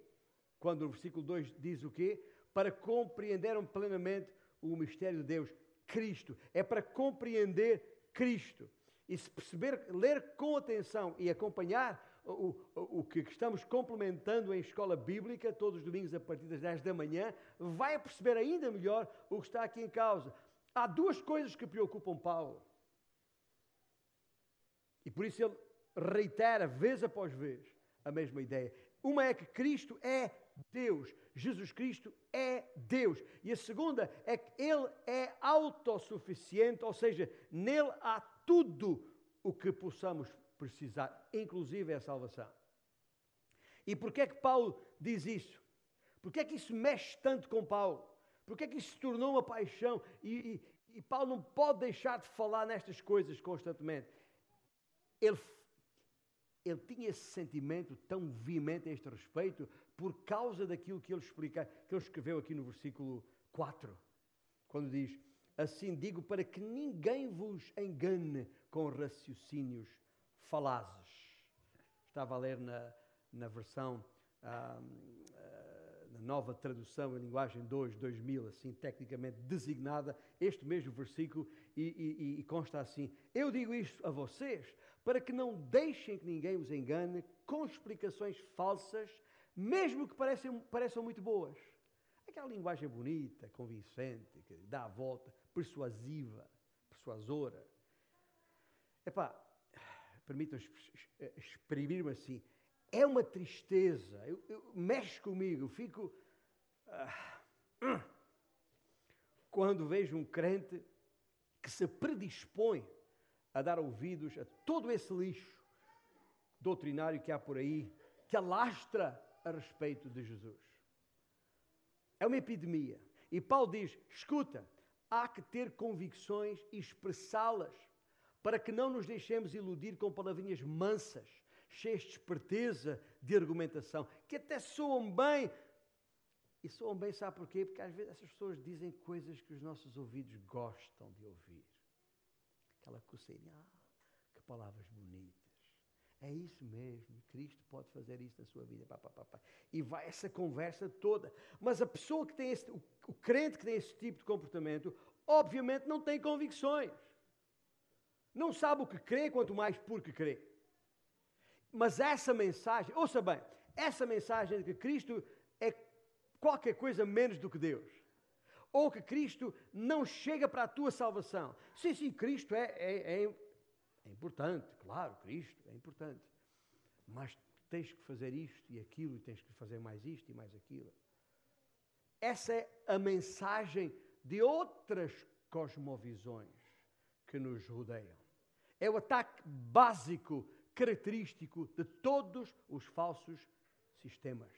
Quando o versículo 2 diz o quê? Para compreenderam plenamente o mistério de Deus, Cristo. É para compreender Cristo e se perceber, ler com atenção e acompanhar o, o, que estamos complementando em escola bíblica, todos os domingos a partir das 10 da manhã, vai perceber ainda melhor o que está aqui em causa. Há duas coisas que preocupam Paulo. E por isso ele reitera, vez após vez, a mesma ideia. Uma é que Cristo é Deus. Jesus Cristo é Deus. E a segunda é que Ele é autossuficiente, ou seja, nele há tudo o que possamos precisar, inclusive a salvação. E porquê é que Paulo diz isso? Porquê é que isso mexe tanto com Paulo? Porquê é que isso se tornou uma paixão? E, e, e Paulo não pode deixar de falar nestas coisas constantemente. Ele, ele tinha esse sentimento tão veemente a este respeito por causa daquilo que ele, explica, que ele escreveu aqui no versículo 4, quando diz: Assim digo para que ninguém vos engane com raciocínios falazes. Estava a ler na, na versão, ah, na nova tradução em linguagem 2, 2000, assim, tecnicamente designada, este mesmo versículo, e, e, e consta assim: Eu digo isto a vocês para que não deixem que ninguém os engane com explicações falsas, mesmo que pareçam, pareçam muito boas. Aquela linguagem bonita, convincente, que dá a volta, persuasiva, persuasora. Epá, permitam exprimir-me assim, é uma tristeza, eu, eu, mexe comigo, fico. Uh, quando vejo um crente que se predispõe a dar ouvidos a todo esse lixo doutrinário que há por aí, que alastra a respeito de Jesus. É uma epidemia. E Paulo diz: escuta, há que ter convicções e expressá-las, para que não nos deixemos iludir com palavrinhas mansas, cheias de esperteza de argumentação, que até soam bem. E soam bem, sabe porquê? Porque às vezes essas pessoas dizem coisas que os nossos ouvidos gostam de ouvir. Aquela coceirinha, ah, que palavras bonitas. É isso mesmo, Cristo pode fazer isso na sua vida. Pá, pá, pá, e vai essa conversa toda. Mas a pessoa que tem esse, o, o crente que tem esse tipo de comportamento, obviamente não tem convicções. Não sabe o que crê, quanto mais porque crê. Mas essa mensagem, ouça bem, essa mensagem de que Cristo é qualquer coisa menos do que Deus, ou que Cristo não chega para a tua salvação. Sim, sim, Cristo é, é, é, é importante, claro, Cristo é importante. Mas tens que fazer isto e aquilo, e tens que fazer mais isto e mais aquilo. Essa é a mensagem de outras cosmovisões que nos rodeiam. É o ataque básico característico de todos os falsos sistemas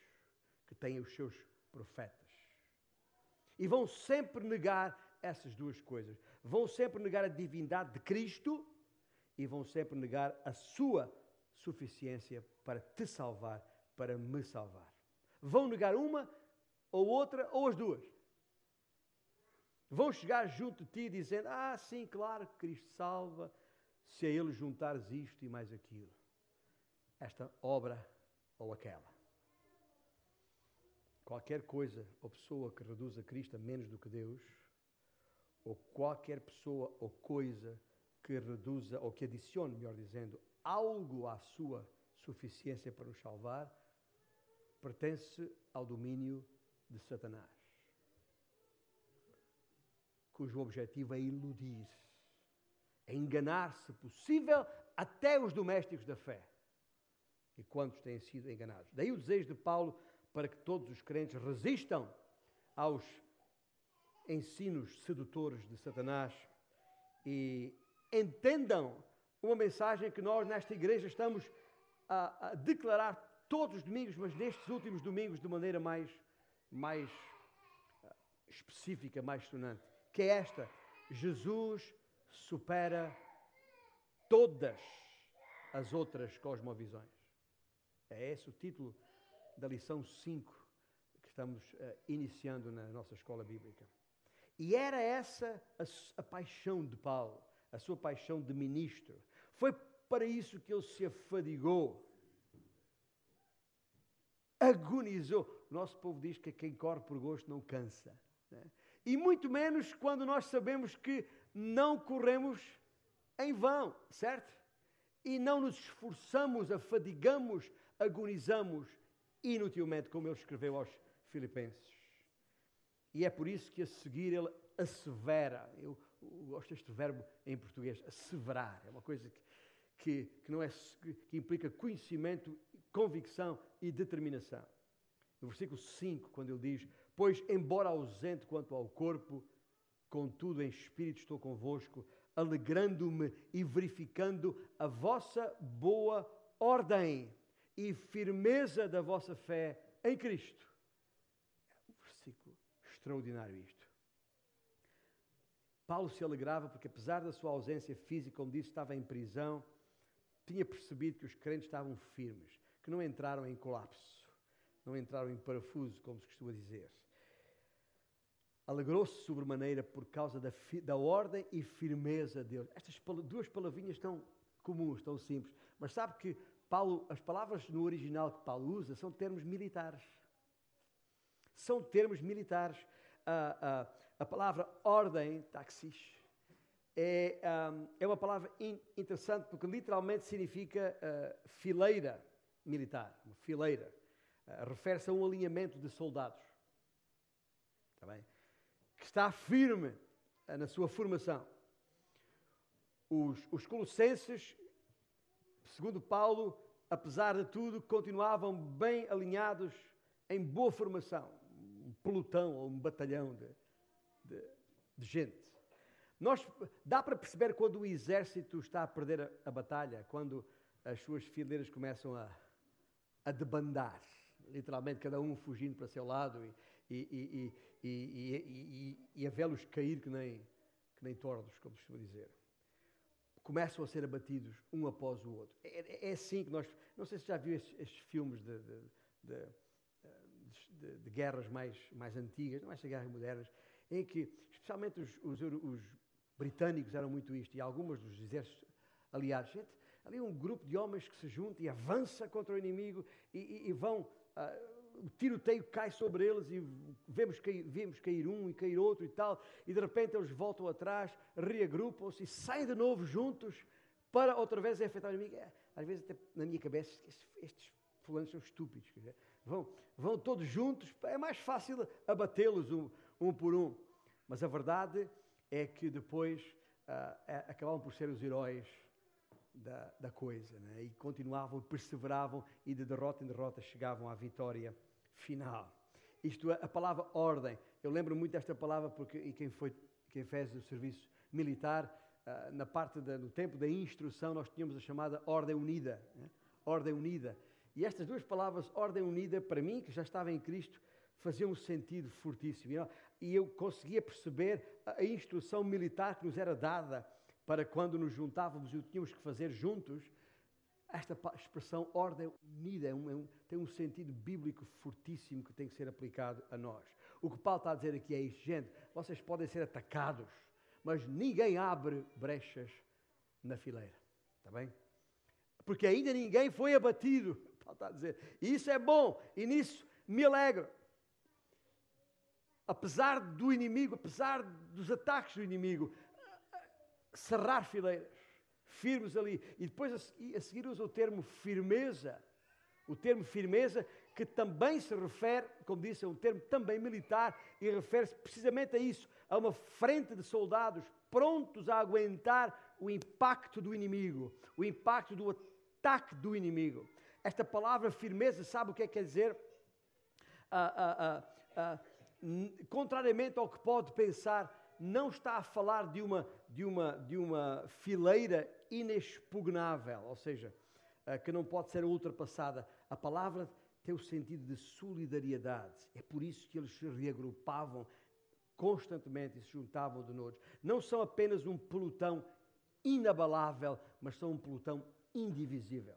que têm os seus profetas. E vão sempre negar essas duas coisas. Vão sempre negar a divindade de Cristo e vão sempre negar a sua suficiência para te salvar, para me salvar. Vão negar uma ou outra ou as duas. Vão chegar junto de ti dizendo: Ah, sim, claro Cristo salva, se a ele juntares isto e mais aquilo, esta obra ou aquela. Qualquer coisa ou pessoa que reduza Cristo a menos do que Deus, ou qualquer pessoa ou coisa que reduza, ou que adicione, melhor dizendo, algo à sua suficiência para nos salvar, pertence ao domínio de Satanás, cujo objetivo é iludir a enganar, se possível, até os domésticos da fé. E quantos têm sido enganados? Daí o desejo de Paulo para que todos os crentes resistam aos ensinos sedutores de Satanás e entendam uma mensagem que nós nesta igreja estamos a, a declarar todos os domingos, mas nestes últimos domingos de maneira mais, mais uh, específica, mais sonante, que é esta: Jesus supera todas as outras cosmovisões. É esse o título da lição 5 que estamos uh, iniciando na nossa escola bíblica. E era essa a, a paixão de Paulo, a sua paixão de ministro. Foi para isso que ele se afadigou, agonizou. O nosso povo diz que quem corre por gosto não cansa. Né? E muito menos quando nós sabemos que não corremos em vão, certo? E não nos esforçamos, afadigamos, agonizamos inutilmente, como ele escreveu aos Filipenses. E é por isso que a seguir ele assevera. Eu, eu gosto deste verbo em português, asseverar. É uma coisa que, que, que, não é, que implica conhecimento, convicção e determinação. no versículo 5, quando ele diz: Pois, embora ausente quanto ao corpo, contudo em espírito estou convosco, alegrando-me e verificando a vossa boa ordem e firmeza da vossa fé em Cristo. É um versículo extraordinário isto. Paulo se alegrava porque, apesar da sua ausência física, como disse, estava em prisão, tinha percebido que os crentes estavam firmes, que não entraram em colapso, não entraram em parafuso, como se costuma dizer. Alegrou-se sobremaneira por causa da, da ordem e firmeza de Deus. Estas duas palavrinhas tão comuns, tão simples. Mas sabe que Paulo, as palavras no original que Paulo usa são termos militares. São termos militares. A, a, a palavra ordem, taxis, é, um, é uma palavra in, interessante porque literalmente significa uh, fileira militar, fileira. Uh, Refere-se a um alinhamento de soldados. Está bem? Que está firme uh, na sua formação. Os, os colossenses segundo Paulo, apesar de tudo, continuavam bem alinhados em boa formação, um pelotão ou um batalhão de, de, de gente. Nós, dá para perceber quando o exército está a perder a, a batalha, quando as suas fileiras começam a, a debandar, literalmente cada um fugindo para seu lado e, e, e, e a vê-los cair que nem, que nem tordos, como costuma dizer começam a ser abatidos um após o outro. É, é, é assim que nós. Não sei se já viu estes, estes filmes de, de, de, de, guerras mais, mais antigas, não é estas guerras modernas, em que, especialmente os, os, os, britânicos eram muito isto, e algumas dos exércitos aliados. Gente, ali um grupo de homens que se junta e avança contra o inimigo e, e, e vão. Uh, o tiroteio cai sobre eles e vemos cair, vemos cair um e cair outro e tal, e de repente eles voltam atrás, reagrupam-se e saem de novo juntos para outra vez enfrentar o inimigo. É, às vezes, até na minha cabeça, estes, fulanos são estúpidos. Vão, vão todos juntos, é mais fácil abatê-los um, um, por um. Mas a verdade é que depois uh, acabavam por ser os heróis da, da coisa, né? e continuavam, perseveravam, e de derrota em derrota chegavam à vitória final. Isto é, a palavra ordem. Eu lembro muito desta palavra porque e quem, foi, quem fez o serviço militar, uh, na parte da, no tempo da instrução, nós tínhamos a chamada ordem unida. Né? Ordem unida. E estas duas palavras, ordem unida, para mim, que já estava em Cristo, faziam um sentido fortíssimo. E eu conseguia perceber a instrução militar que nos era dada para quando nos juntávamos e o tínhamos que fazer juntos, esta expressão ordem unida é um, é um, tem um sentido bíblico fortíssimo que tem que ser aplicado a nós. O que Paulo está a dizer aqui é isto, gente, vocês podem ser atacados, mas ninguém abre brechas na fileira, está bem? Porque ainda ninguém foi abatido, [laughs] Paulo está a dizer. E isso é bom, e nisso me alegro. Apesar do inimigo, apesar dos ataques do inimigo, cerrar fileiras firmes ali. E depois a, seguir usa o termo firmeza. O termo firmeza, que também se refere, como disse, é um termo também militar e refere-se precisamente a isso, a uma frente de soldados prontos a aguentar o impacto do inimigo, o impacto do ataque do inimigo. Esta palavra firmeza, sabe o que é que quer dizer? Ah, ah, ah, contrariamente ao que pode pensar, não está a falar de uma, de uma, de uma fileira inexpugnável, ou seja, eh, que não pode ser ultrapassada. A palavra tem o sentido de solidariedade. É por isso que eles se reagrupavam constantemente e se juntavam de noite. Não são apenas um pelotão inabalável, mas são um pelotão indivisível.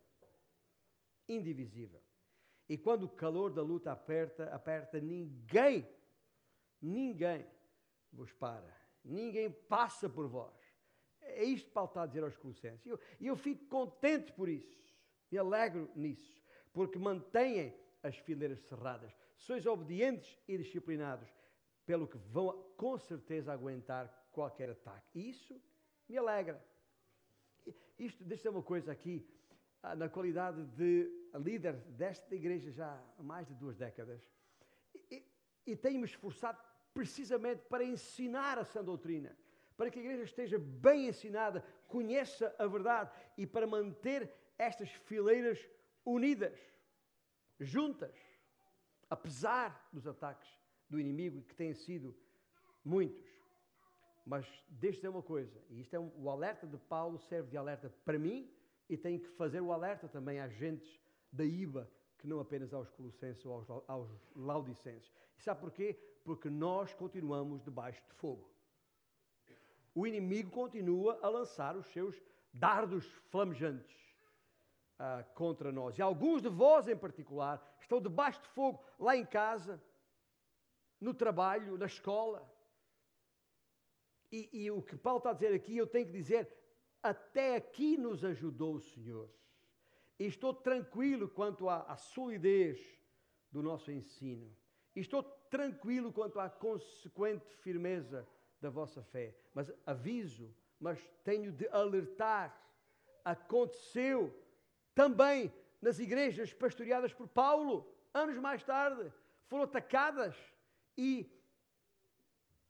Indivisível. E quando o calor da luta aperta, aperta, ninguém, ninguém vos para. Ninguém passa por vós. É isto que Paulo está a dizer aos Colossenses. E eu, eu fico contente por isso. E alegro nisso. Porque mantêm as fileiras cerradas. Sois obedientes e disciplinados. Pelo que vão com certeza aguentar qualquer ataque. E isso me alegra. Isto, deixa uma coisa aqui. Ah, na qualidade de líder desta igreja já há mais de duas décadas. E, e, e tenho-me esforçado precisamente para ensinar a sã doutrina, para que a igreja esteja bem ensinada, conheça a verdade e para manter estas fileiras unidas, juntas, apesar dos ataques do inimigo, que têm sido muitos. Mas deixe dizer uma coisa, e isto é um, o alerta de Paulo serve de alerta para mim e tem que fazer o alerta também às gentes da IBA, que não apenas aos colossenses ou aos, aos laudicenses. E sabe porquê? Porque nós continuamos debaixo de fogo. O inimigo continua a lançar os seus dardos flamejantes uh, contra nós. E alguns de vós, em particular, estão debaixo de fogo lá em casa, no trabalho, na escola. E, e o que Paulo está a dizer aqui, eu tenho que dizer: até aqui nos ajudou o Senhor. E estou tranquilo quanto à, à solidez do nosso ensino. E estou tranquilo quanto à consequente firmeza da vossa fé. Mas aviso, mas tenho de alertar. Aconteceu também nas igrejas pastoreadas por Paulo, anos mais tarde, foram atacadas e,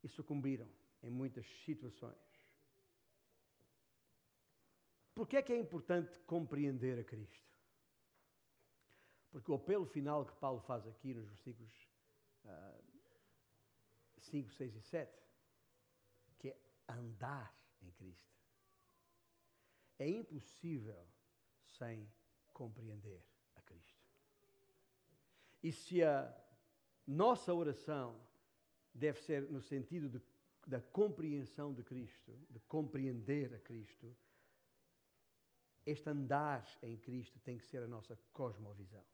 e sucumbiram em muitas situações. Por que é que é importante compreender a Cristo? Porque o apelo final que Paulo faz aqui nos versículos uh, 5, 6 e 7, que é andar em Cristo. É impossível sem compreender a Cristo. E se a nossa oração deve ser no sentido de, da compreensão de Cristo, de compreender a Cristo, este andar em Cristo tem que ser a nossa cosmovisão.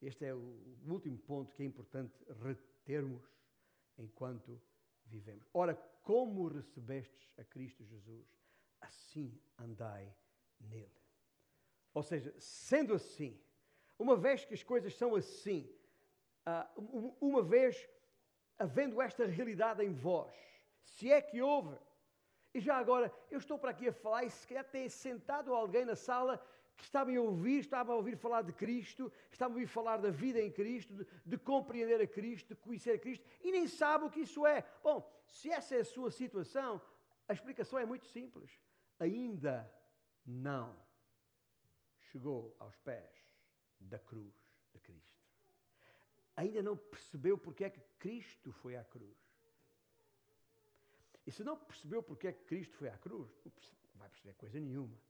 Este é o último ponto que é importante retermos enquanto vivemos. Ora, como recebestes a Cristo Jesus, assim andai nele. Ou seja, sendo assim, uma vez que as coisas são assim, ah, uma vez havendo esta realidade em vós, se é que houve, e já agora, eu estou para aqui a falar e se calhar tem sentado alguém na sala que estava a ouvir, estava a ouvir falar de Cristo, estava a ouvir falar da vida em Cristo, de, de, compreender a Cristo, de conhecer a Cristo, e nem sabe o que isso é. Bom, se essa é a sua situação, a explicação é muito simples. Ainda não chegou aos pés da cruz de Cristo. Ainda não percebeu porque é que Cristo foi à cruz. E se não percebeu porque é que Cristo foi à cruz, não vai perceber coisa nenhuma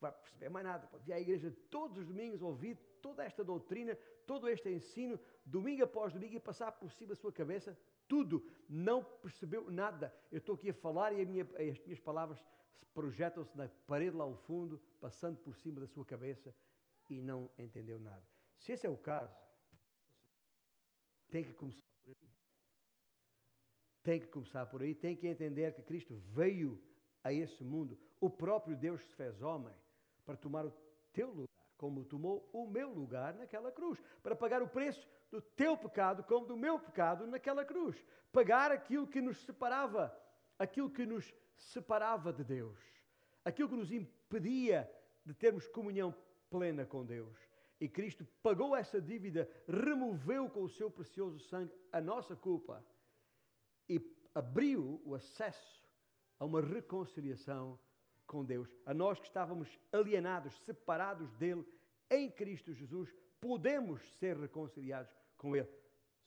vai perceber mais nada. Pode vir à igreja todos os domingos, ouvir toda esta doutrina, todo este ensino, domingo após domingo, e passar por cima da sua cabeça tudo. Não percebeu nada. Eu estou aqui a falar e a minha, as minhas palavras projetam-se na parede lá ao fundo, passando por cima da sua cabeça e não entendeu nada. Se esse é o caso, tem que começar por aí. Tem que começar por aí, tem que entender que Cristo veio a esse mundo. O próprio Deus se fez homem para tomar o teu lugar, como tomou o meu lugar naquela cruz, para pagar o preço do teu pecado, como do meu pecado naquela cruz, pagar aquilo que nos separava, aquilo que nos separava de Deus, aquilo que nos impedia de termos comunhão plena com Deus. E Cristo pagou essa dívida, removeu com o seu precioso sangue a nossa culpa e abriu o acesso a uma reconciliação com Deus. A nós que estávamos alienados, separados dele, em Cristo Jesus, podemos ser reconciliados com Ele,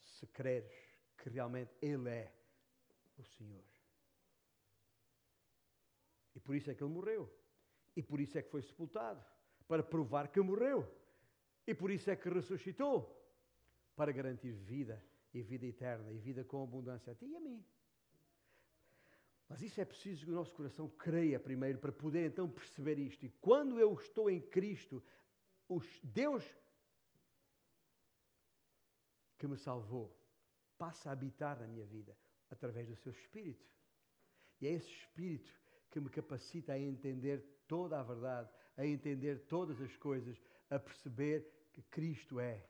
se creres que realmente Ele é o Senhor. E por isso é que Ele morreu. E por isso é que foi sepultado para provar que morreu. E por isso é que ressuscitou para garantir vida e vida eterna e vida com abundância a ti e a mim. Mas isso é preciso que o nosso coração creia primeiro para poder então perceber isto. E quando eu estou em Cristo, Deus que me salvou passa a habitar na minha vida através do seu Espírito. E é esse Espírito que me capacita a entender toda a verdade, a entender todas as coisas, a perceber que Cristo é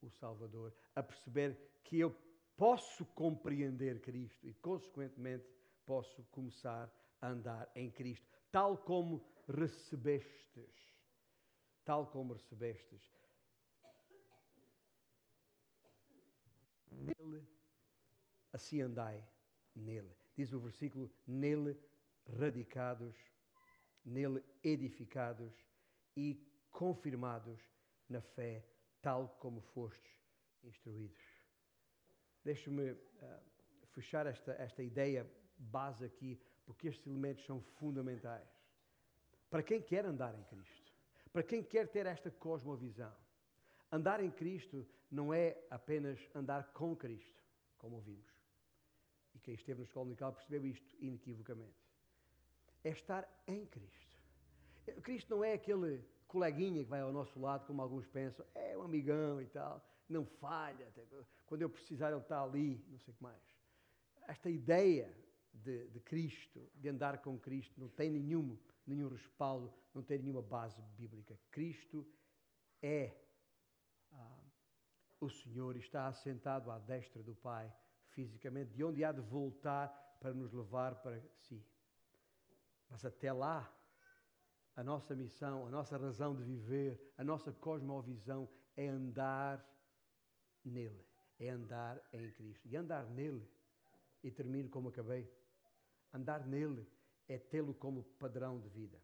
o Salvador, a perceber que eu posso compreender Cristo e, consequentemente, posso começar a andar em Cristo, tal como recebestes. Tal como recebestes. Nele, assim andai nele. Diz o versículo: nele radicados, nele edificados e confirmados na fé tal como fostes instruídos. Deixe-me uh, fechar esta, esta ideia base aqui, porque estes elementos são fundamentais. Para quem quer andar em Cristo, para quem quer ter esta cosmovisão, andar em Cristo não é apenas andar com Cristo, como ouvimos. E quem esteve na escola unical percebeu isto inequivocamente. É estar em Cristo. Cristo não é aquele coleguinha que vai ao nosso lado, como alguns pensam, é um amigão e tal, não falha, quando eu precisar ele está ali, não sei o que mais. Esta ideia de, de, Cristo, de andar com Cristo, não tem nenhum, nenhum respaldo, não tem nenhuma base bíblica. Cristo é ah, o Senhor e está assentado à destra do Pai, fisicamente, de onde há de voltar para nos levar para si. Mas até lá, a nossa missão, a nossa razão de viver, a nossa cosmovisão é andar nele, é andar em Cristo. E andar nele, e termino como acabei, andar nele é tê-lo como padrão de vida.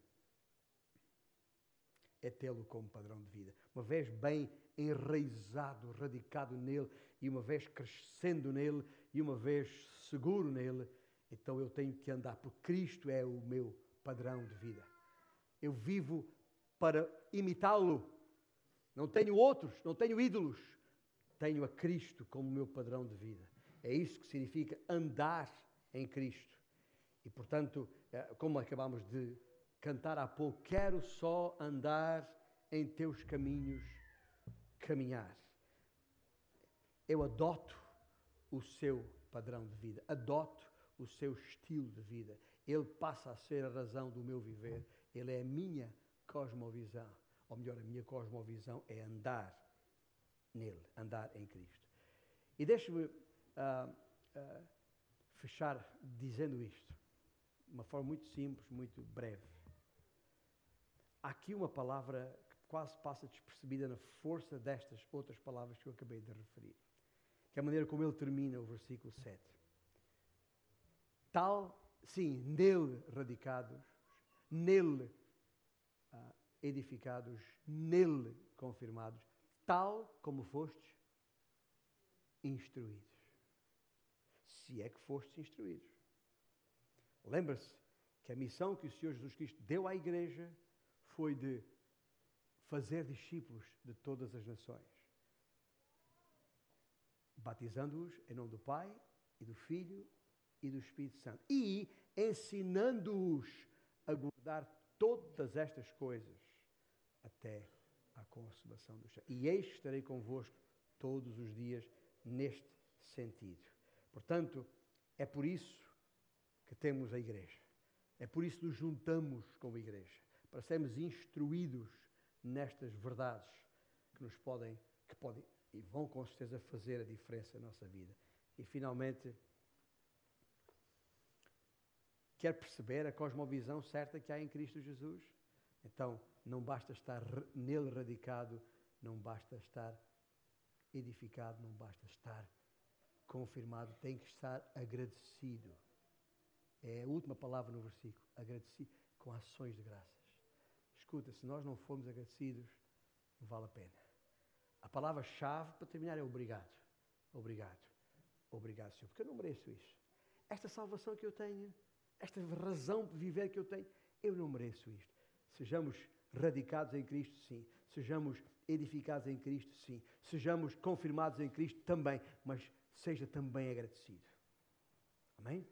É tê-lo como padrão de vida. Uma vez bem enraizado, radicado nele, e uma vez crescendo nele, e uma vez seguro nele, então eu tenho que andar, porque Cristo é o meu padrão de vida. Eu vivo para imitá-lo. Não tenho outros, não tenho ídolos. Tenho a Cristo como meu padrão de vida. É isso que significa andar em Cristo. E, portanto, é, como acabamos de cantar há pouco, quero só andar em teus caminhos, caminhar. Eu adoto o seu padrão de vida, adoto o seu estilo de vida. Ele passa a ser a razão do meu viver. Ele é a minha cosmovisão. Ou melhor, a minha cosmovisão é andar nele, andar em Cristo. E deixe-me uh, uh, fechar dizendo isto, uma forma muito simples, muito breve. Há aqui uma palavra que quase passa despercebida na força destas outras palavras que eu acabei de referir, que é a maneira como ele termina o versículo 7. Tal sim, nele radicados, nele ah, edificados, nele confirmados, tal como fostes instruídos. Se é que fostes instruídos. Lembra-se que a missão que o Senhor Jesus Cristo deu à igreja foi de fazer discípulos de todas as nações, batizando-os em nome do Pai e do Filho e do Espírito Santo. E ensinando-os a guardar todas estas coisas até à consumação do céu. E eis que estarei convosco todos os dias neste sentido. Portanto, é por isso que temos a igreja. É por isso que nos juntamos com a igreja, para sermos instruídos nestas verdades que nos podem, que podem e vão com certeza fazer a diferença na nossa vida. E finalmente, Quer perceber a cosmovisão certa que há em Cristo Jesus? Então, não basta estar nele radicado, não basta estar edificado, não basta estar confirmado, tem que estar agradecido. É a última palavra no versículo, agradecido com ações de graças. Escuta, se nós não formos agradecidos, não vale a pena. A palavra-chave para terminar é obrigado. Obrigado. Obrigado, Senhor, porque eu não mereço isso. Esta salvação que eu tenho, esta razão de viver que eu tenho, eu não mereço isto. Sejamos radicados em Cristo, sim. Sejamos edificados em Cristo, sim. Sejamos confirmados em Cristo também, mas seja também agradecido. Amém?